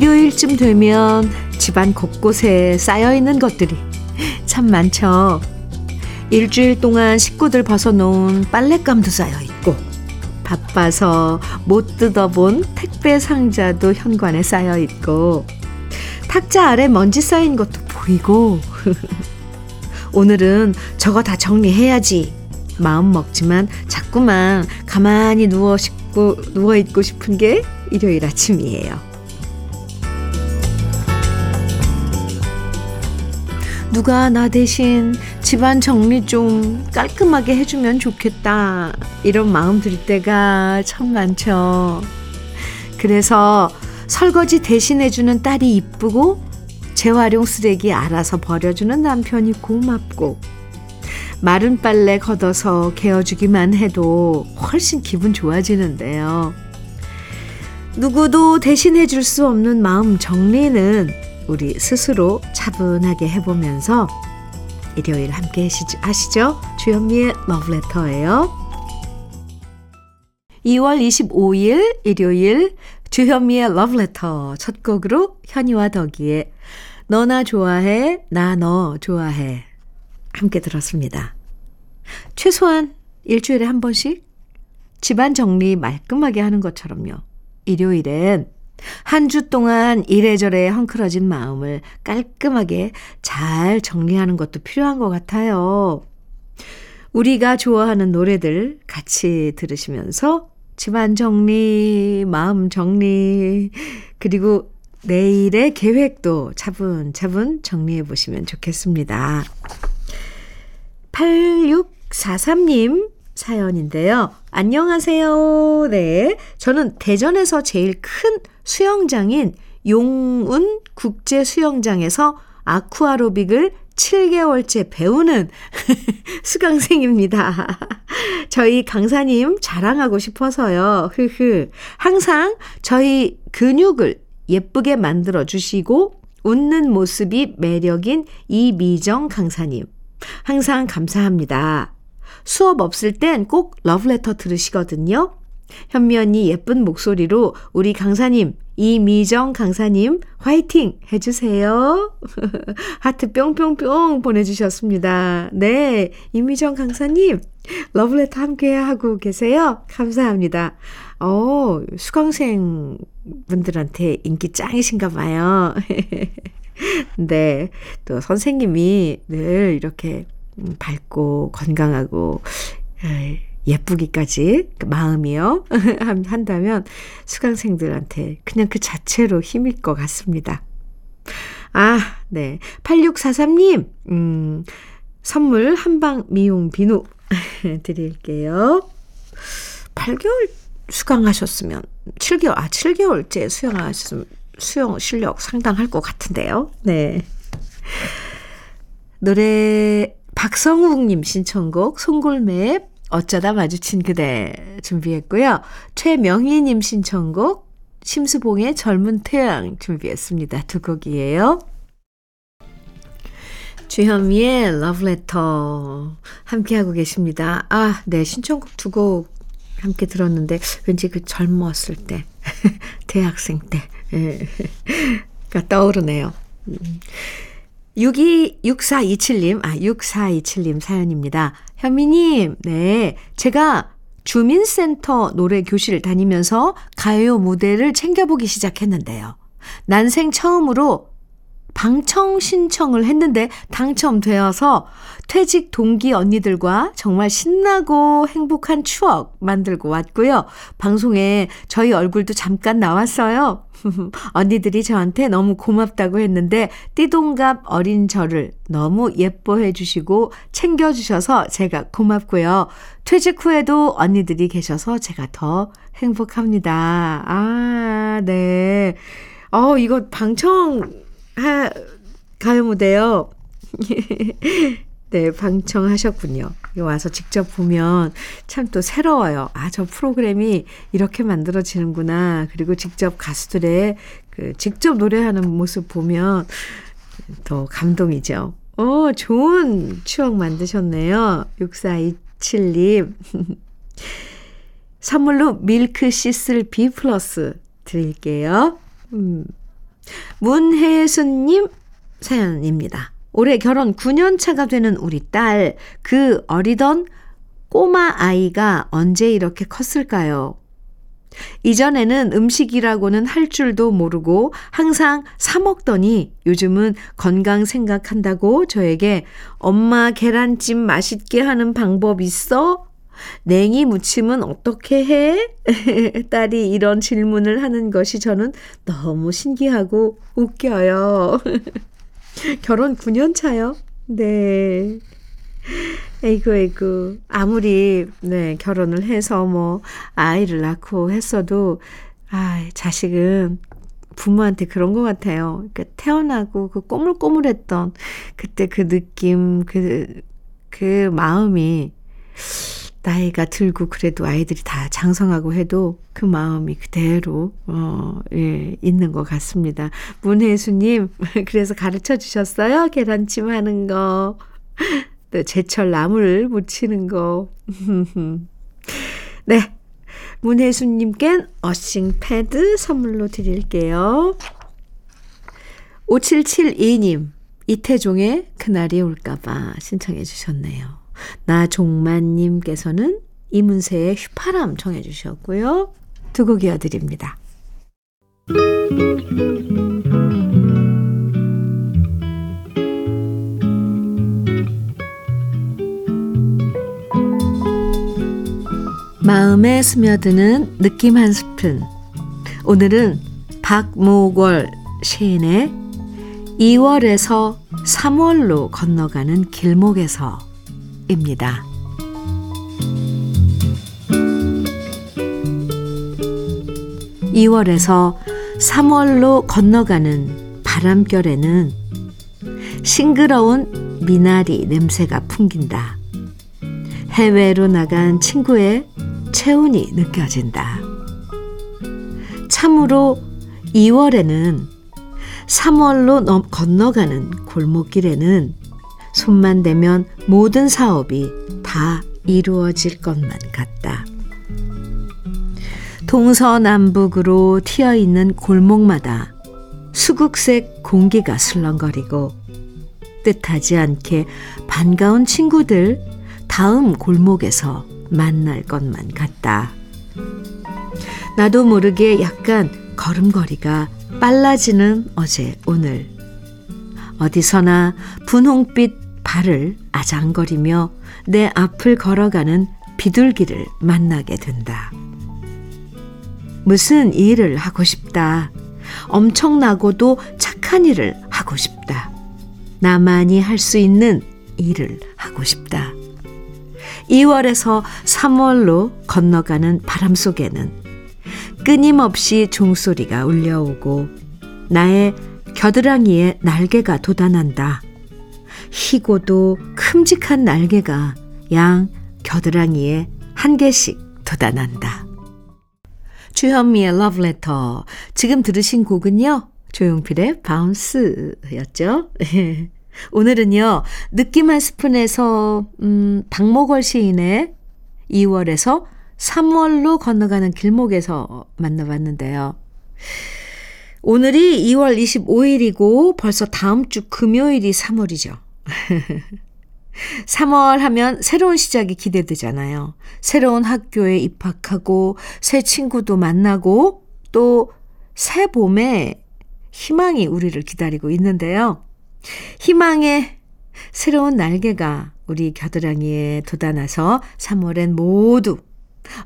일요일쯤 되면 집안 곳곳에 쌓여 있는 것들이 참 많죠. 일주일 동안 식구들 벗어놓은 빨랫감도 쌓여 있고, 바빠서 못 뜯어본 택배 상자도 현관에 쌓여 있고, 탁자 아래 먼지 쌓인 것도 보이고, 오늘은 저거 다 정리해야지. 마음 먹지만 자꾸만 가만히 누워 싶고, 누워 있고 싶은 게 일요일 아침이에요. 누가 나 대신 집안 정리 좀 깔끔하게 해주면 좋겠다. 이런 마음 들 때가 참 많죠. 그래서 설거지 대신해주는 딸이 이쁘고 재활용 쓰레기 알아서 버려주는 남편이 고맙고 마른 빨래 걷어서 개어주기만 해도 훨씬 기분 좋아지는데요. 누구도 대신해 줄 수 없는 마음 정리는 우리 스스로 차분하게 해보면서 일요일 함께 하시죠. 주현미의 러브레터예요. 2월 25일 일요일 주현미의 러브레터 첫 곡으로 현이와 덕이의 너나 좋아해 나 너 좋아해 함께 들었습니다. 최소한 일주일에 한 번씩 집안 정리 말끔하게 하는 것처럼요. 일요일엔 한 주 동안 이래저래 헝클어진 마음을 깔끔하게 잘 정리하는 것도 필요한 것 같아요. 우리가 좋아하는 노래들 같이 들으시면서 집안 정리, 마음 정리, 그리고 내일의 계획도 차분차분 정리해 보시면 좋겠습니다. 8643님 사연인데요. 안녕하세요. 네. 저는 대전에서 제일 큰 수영장인 용운 국제 수영장에서 아쿠아로빅을 7개월째 배우는 수강생입니다. 저희 강사님 자랑하고 싶어서요. 흐흐. 항상 저희 근육을 예쁘게 만들어 주시고 웃는 모습이 매력인 이미정 강사님. 항상 감사합니다. 수업 없을 땐 꼭 러브레터 들으시거든요. 현미 언니 예쁜 목소리로 우리 강사님, 이미정 강사님, 화이팅 해주세요. 하트 뿅뿅뿅 보내주셨습니다. 네, 이미정 강사님, 러브레터 함께 하고 계세요. 감사합니다. 어, 수강생 분들한테 인기 짱이신가 봐요. 네, 또 선생님이 늘 이렇게 음, 밝고 건강하고 예쁘기까지 그 마음이요 한다면 수강생들한테 그냥 그 자체로 힘일 것 같습니다. 아, 네. 8643님, 음, 선물 한방 미용 비누 드릴게요. 8개월 수강하셨으면 7개월, 아, 7개월째 수영하셨으면 수영 실력 상당할 것 같은데요. 네. 노래 박성욱님 신청곡 송골매 어쩌다 마주친 그대 준비했고요. 최명희님 신청곡 심수봉의 젊은 태양 준비했습니다. 두 곡이에요. 주현미의 러브레터 함께하고 계십니다. 아, 네. 신청곡 두 곡 함께 들었는데 왠지 그 젊었을 때 대학생 때가 떠오르네요. 626427님, 아, 6427님 사연입니다. 현미님, 네. 제가 주민센터 노래 교실 다니면서 가요 무대를 챙겨보기 시작했는데요. 난생 처음으로 방청 신청을 했는데 당첨되어서 퇴직 동기 언니들과 정말 신나고 행복한 추억 만들고 왔고요. 방송에 저희 얼굴도 잠깐 나왔어요. 언니들이 저한테 너무 고맙다고 했는데 띠동갑 어린 저를 너무 예뻐해 주시고 챙겨 주셔서 제가 고맙고요. 퇴직 후에도 언니들이 계셔서 제가 더 행복합니다. 아, 네. 어, 이거 방청 하, 가요 무대요. 네, 방청하셨군요. 와서 직접 보면 참 또 새로워요. 아, 저 프로그램이 이렇게 만들어지는구나. 그리고 직접 가수들의 그 직접 노래하는 모습 보면 더 감동이죠. 어, 좋은 추억 만드셨네요. 6427님. 선물로 밀크 시슬 B 플러스 드릴게요. 음, 문혜순님 사연입니다. 올해 결혼 9년 차가 되는 우리 딸, 그 어리던 꼬마 아이가 언제 이렇게 컸을까요? 이전에는 음식이라고는 할 줄도 모르고 항상 사먹더니 요즘은 건강 생각한다고 저에게 엄마 계란찜 맛있게 하는 방법 있어? 냉이 무침은 어떻게 해? 딸이 이런 질문을 하는 것이 저는 너무 신기하고 웃겨요. 결혼 9년 차요? 네. 에이구, 에이구. 아무리, 네, 결혼을 해서 뭐, 아이를 낳고 했어도, 아, 자식은 부모한테 그런 것 같아요. 그러니까 태어나고 그 꼬물꼬물했던 그때 그 느낌, 그, 그 마음이 나이가 들고 그래도 아이들이 다 장성하고 해도 그 마음이 그대로, 어, 예, 있는 것 같습니다. 문혜수님, 그래서 가르쳐 주셨어요? 계란찜 하는 거. 또 제철 나물 무치는 거. 네. 문혜수님껜 어싱 패드 선물로 드릴게요. 5772님, 이태종의 그날이 올까봐 신청해 주셨네요. 나종만님께서는 이문세의 휘파람 청해 주셨고요. 두 곡 이어드립니다. 마음에 스며드는 느낌 한 스푼. 오늘은 박모걸 시인의 2월에서 3월로 건너가는 길목에서 입니다. 2월에서 3월로 건너가는 바람결에는 싱그러운 미나리 냄새가 풍긴다. 해외로 나간 친구의 체온이 느껴진다. 참으로 2월에는 3월로 넘, 건너가는 골목길에는 손만 대면 모든 사업이 다 이루어질 것만 같다. 동서남북으로 튀어 있는 골목마다 수국색 공기가 술렁거리고 뜻하지 않게 반가운 친구들 다음 골목에서 만날 것만 같다. 나도 모르게 약간 걸음걸이가 빨라지는 어제 오늘. 어디서나 분홍빛 발을 아장거리며 내 앞을 걸어가는 비둘기를 만나게 된다. 무슨 일을 하고 싶다. 엄청나고도 착한 일을 하고 싶다. 나만이 할 수 있는 일을 하고 싶다. 2월에서 3월로 건너가는 바람 속에는 끊임없이 종소리가 울려오고 나의 겨드랑이에 날개가 돋아난다. 희고도 큼직한 날개가 양 겨드랑이에 한 개씩 돋아난다. 주현미의 러브레터. 지금 들으신 곡은요. 조용필의 바운스였죠. 오늘은요, 느낌 한 스푼에서, 음, 박모걸 시인의 2월에서 3월로 건너가는 길목에서 만나봤는데요. 오늘이 2월 25일이고 벌써 다음 주 금요일이 3월이죠. 3월 하면 새로운 시작이 기대되잖아요. 새로운 학교에 입학하고 새 친구도 만나고 또 새 봄에 희망이 우리를 기다리고 있는데요. 희망의 새로운 날개가 우리 겨드랑이에 돋아나서 3월엔 모두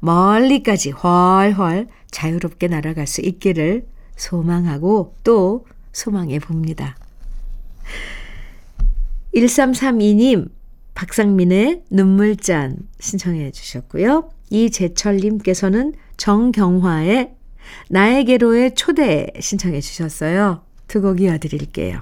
멀리까지 훨훨 자유롭게 날아갈 수 있기를 소망하고 또 소망해 봅니다. 1332님, 박상민의 눈물잔 신청해 주셨고요. 이재철님께서는 정경화의 나에게로의 초대 신청해 주셨어요. 두 곡 이어드릴게요.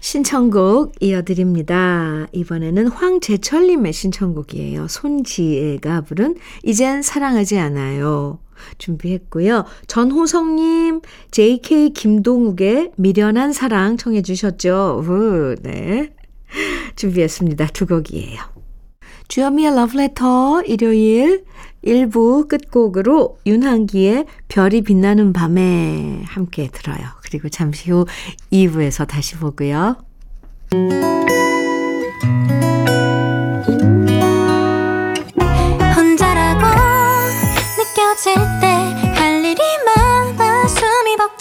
신청곡 이어드립니다. 이번에는 황재철님의 신청곡이에요. 손지혜가 부른 이젠 사랑하지 않아요. 준비했고요. 전호성님, JK 김동욱의 미련한 사랑 청해 주셨죠. 우, 네. 준비했습니다. 두 곡이에요. 주현미의 러브레터 일요일 1부 끝곡으로 윤한기의 별이 빛나는 밤에 함께 들어요. 그리고 잠시 후 2부에서 다시 보고요.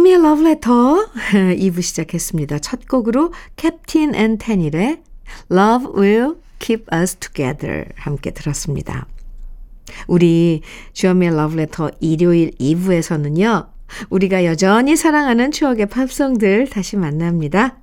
주현미의 Love Letter 2부 시작했습니다. 첫 곡으로 캡틴 앤 테닐의 Love Will Keep Us Together 함께 들었습니다. 우리 주현미의 Love Letter 일요일 2부에서는요. 우리가 여전히 사랑하는 추억의 팝송들 다시 만납니다.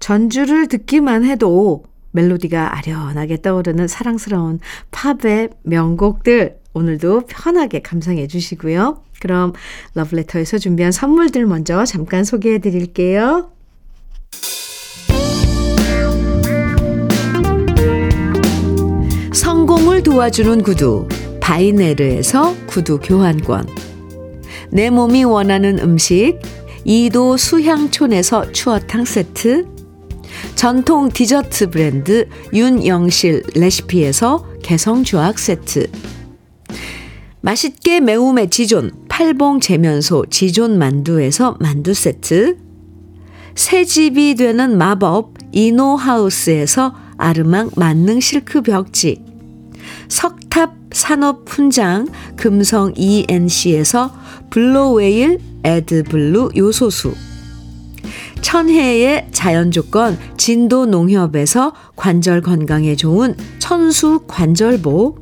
전주를 듣기만 해도 멜로디가 아련하게 떠오르는 사랑스러운 팝의 명곡들 오늘도 편하게 감상해 주시고요. 그럼 러브레터에서 준비한 선물들 먼저 잠깐 소개해 드릴게요. 성공을 도와주는 구두 바이네르에서 구두 교환권 내 몸이 원하는 음식 이도 수향촌에서 추어탕 세트 전통 디저트 브랜드 윤영실 레시피에서 개성주악 세트 맛있게 매움의 지존 팔봉 재면소 지존 만두에서 만두 세트. 새 집이 되는 마법 이노하우스에서 아르망 만능 실크 벽지. 석탑 산업 훈장 금성 ENC에서 블로웨일 에드블루 요소수. 천혜의 자연조건 진도 농협에서 관절 건강에 좋은 천수 관절보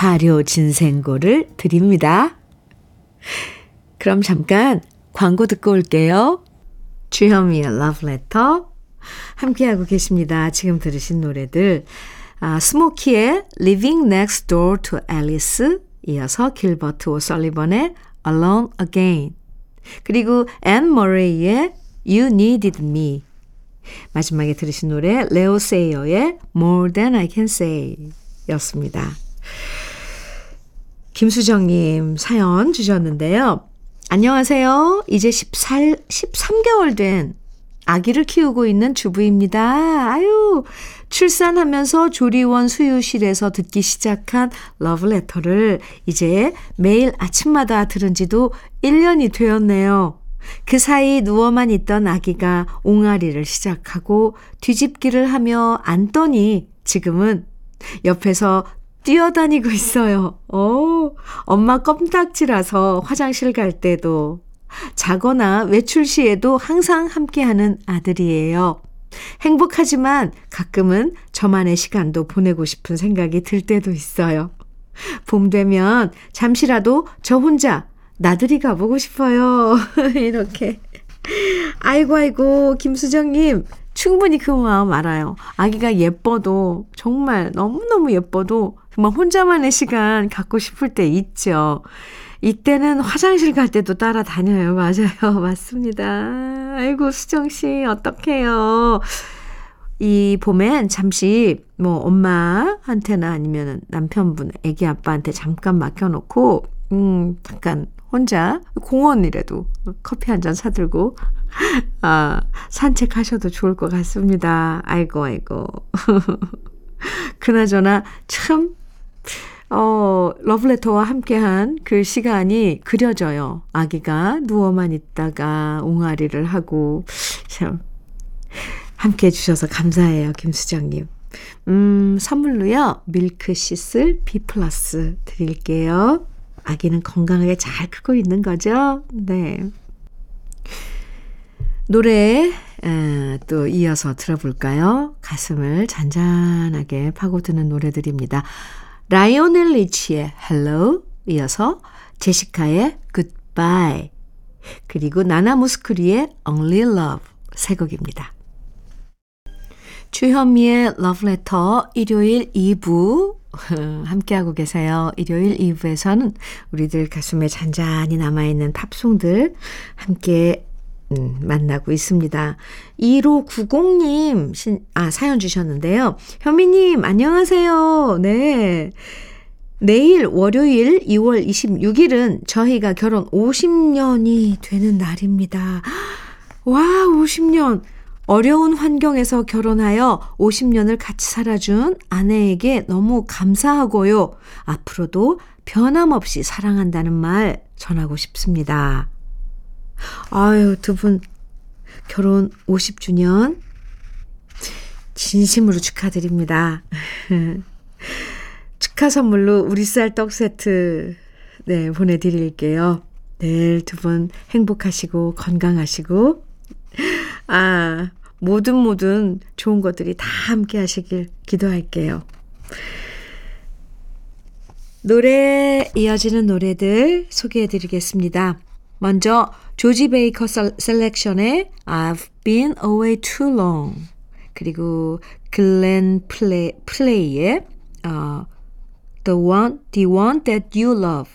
발효 진생고를 드립니다. 그럼 잠깐 광고 듣고 올게요. 주현미의 Love Letter 함께하고 계십니다. 지금 들으신 노래들 아, 스모키의 Living Next Door to Alice 이어서 길버트 오설리번의 Alone Again 그리고 앤 머레이의 You Needed Me 마지막에 들으신 노래 레오 세이어의 More Than I Can Say 였습니다. 김수정님 사연 주셨는데요. 안녕하세요. 이제 14, 13개월 된 아기를 키우고 있는 주부입니다. 아유, 출산하면서 조리원 수유실에서 듣기 시작한 러브레터를 이제 매일 아침마다 들은 지도 1년이 되었네요. 그 사이 누워만 있던 아기가 옹알이를 시작하고 뒤집기를 하며 앉더니 지금은 옆에서 뛰어다니고 있어요. 오, 엄마 껌딱지라서 화장실 갈 때도 자거나 외출 시에도 항상 함께하는 아들이에요. 행복하지만 가끔은 저만의 시간도 보내고 싶은 생각이 들 때도 있어요. 봄 되면 잠시라도 저 혼자 나들이 가보고 싶어요. 이렇게. 아이고, 아이고, 김수정님. 충분히 그 마음 알아요. 아기가 예뻐도, 정말 너무너무 예뻐도, 정말 혼자만의 시간 갖고 싶을 때 있죠. 이때는 화장실 갈 때도 따라다녀요. 맞아요. 맞습니다. 아이고, 수정씨, 어떡해요. 이 봄엔 잠시 뭐 엄마한테나 아니면 남편분, 애기 아빠한테 잠깐 맡겨놓고 음, 잠깐 혼자 공원이라도 커피 한 잔 사들고 아, 산책하셔도 좋을 것 같습니다. 아이고 아이고. 그나저나 참 어, 러브레터와 함께한 그 시간이 그려져요. 아기가 누워만 있다가 옹알이를 하고 참 함께 해주셔서 감사해요, 김수정님. 음, 선물로요, 밀크 시슬 B 플러스 드릴게요. 아기는 건강하게 잘 크고 있는 거죠? 네. 노래 에, 또 이어서 들어볼까요? 가슴을 잔잔하게 파고드는 노래들입니다. 라이오넬 리치의 Hello 이어서 제시카의 Goodbye 그리고 나나 무스크리의 Only Love 세 곡입니다. 주현미의 러브레터 일요일 2부 함께하고 계세요. 일요일 2부에서는 우리들 가슴에 잔잔히 남아있는 팝송들 함께 음, 만나고 있습니다. 1590님, 신, 아, 사연 주셨는데요. 현미님, 안녕하세요. 네. 내일 월요일 2월 26일은 저희가 결혼 50년이 되는 날입니다. 와, 50년. 어려운 환경에서 결혼하여 50년을 같이 살아준 아내에게 너무 감사하고요. 앞으로도 변함없이 사랑한다는 말 전하고 싶습니다. 아유, 두 분 결혼 50주년 진심으로 축하드립니다. 축하 선물로 우리 쌀 떡 세트 네, 보내 드릴게요. 내일 두 분 행복하시고 건강하시고 아, 모든 모든 좋은 것들이 다 함께 하시길 기도할게요. 노래 이어지는 노래들 소개해 드리겠습니다. 먼저 조지 베이커 셀렉션의 I've been away too long 그리고 글렌 플레이, 플레이의 uh, The one, the one that you love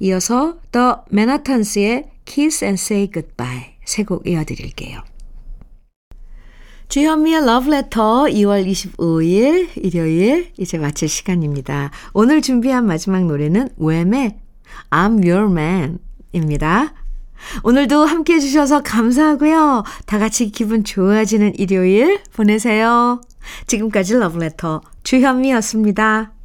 이어서 The Manhattans의 Kiss and Say Goodbye 세 곡 이어드릴게요. 주현미의 러브레터 2월 25일 일요일 이제 마칠 시간입니다. 오늘 준비한 마지막 노래는 왬의 I'm Your Man 입니다. 오늘도 함께 해주셔서 감사하고요. 다 같이 기분 좋아지는 일요일 보내세요. 지금까지 러브레터 주현미였습니다.